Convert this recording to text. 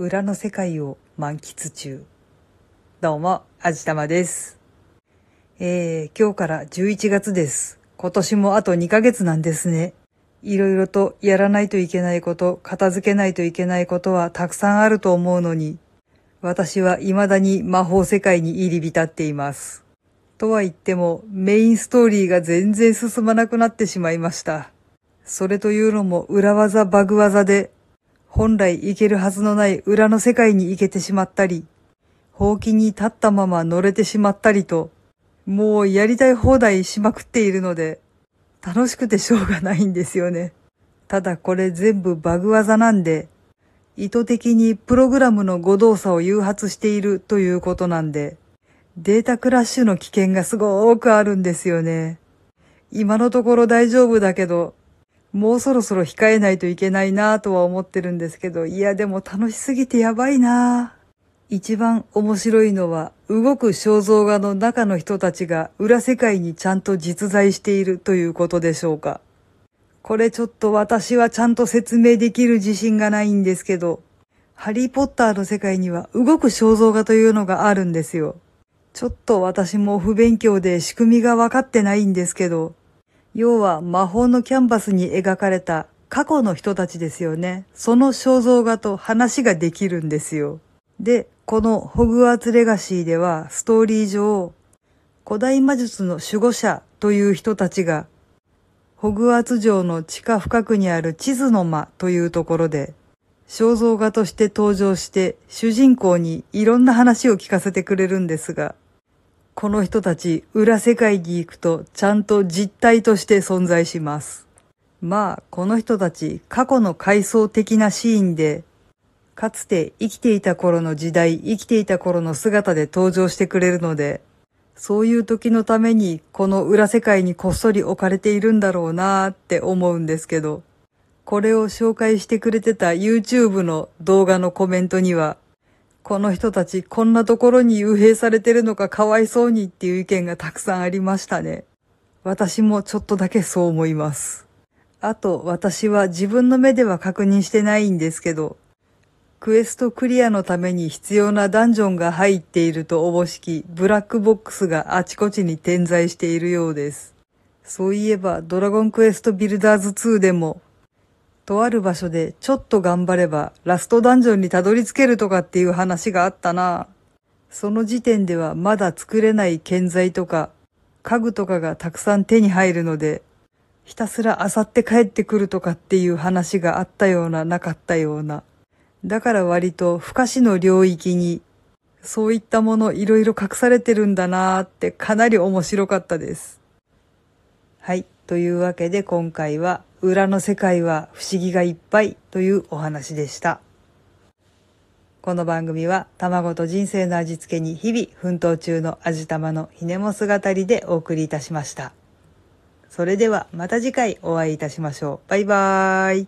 裏の世界を満喫中。どうも、あじたまです。えー、今日から11月です。今年もあと2ヶ月なんですね。いろいろとやらないといけないこと、片付けないといけないことはたくさんあると思うのに、私は未だに魔法世界に入り浸っています。とは言っても、メインストーリーが全然進まなくなってしまいました。それというのも裏技バグ技で、本来行けるはずのない裏の世界に行けてしまったり、ほうきに立ったまま乗れてしまったりと、もうやりたい放題しまくっているので、楽しくてしょうがないんですよね。ただこれ全部バグ技なんで、意図的にプログラムの誤動作を誘発しているということなんで、データクラッシュの危険がすごくあるんですよね。今のところ大丈夫だけど、もうそろそろ控えないといけないなぁとは思ってるんですけど、いやでも楽しすぎてやばいなぁ。一番面白いのは、動く肖像画の中の人たちが裏世界にちゃんと実在しているということでしょうか。これちょっと私はちゃんと説明できる自信がないんですけど、ハリーポッターの世界には動く肖像画というのがあるんですよ。ちょっと私も不勉強で仕組みがわかってないんですけど、要は魔法のキャンバスに描かれた過去の人たちですよね。その肖像画と話ができるんですよ。で、このホグワーツレガシーではストーリー上、古代魔術の守護者という人たちが、ホグワーツ城の地下深くにある地図の間というところで、肖像画として登場して主人公にいろんな話を聞かせてくれるんですが、この人たち裏世界に行くとちゃんと実体として存在します。まあ、この人たち過去の回想的なシーンで、かつて生きていた頃の時代、生きていた頃の姿で登場してくれるので、そういう時のためにこの裏世界にこっそり置かれているんだろうなーって思うんですけど、これを紹介してくれてた YouTube の動画のコメントには、この人たちこんなところに幽閉されてるのかかわいそうにっていう意見がたくさんありましたね。私もちょっとだけそう思います。あと私は自分の目では確認してないんですけど、クエストクリアのために必要なダンジョンが入っているとおぼしきブラックボックスがあちこちに点在しているようです。そういえばドラゴンクエストビルダーズ2でもとある場所でちょっと頑張ればラストダンジョンにたどり着けるとかっていう話があったな。その時点ではまだ作れない建材とか家具とかがたくさん手に入るので、ひたすら漁って帰ってくるとかっていう話があったようななかったような。だから割と不可視の領域にそういったものいろいろ隠されてるんだなーってかなり面白かったです。はい。というわけで今回は裏の世界は不思議がいっぱいというお話でした。この番組は卵と人生の味付けに日々奮闘中の味玉のひねも姿りでお送りいたしました。それではまた次回お会いいたしましょう。バイバーイ。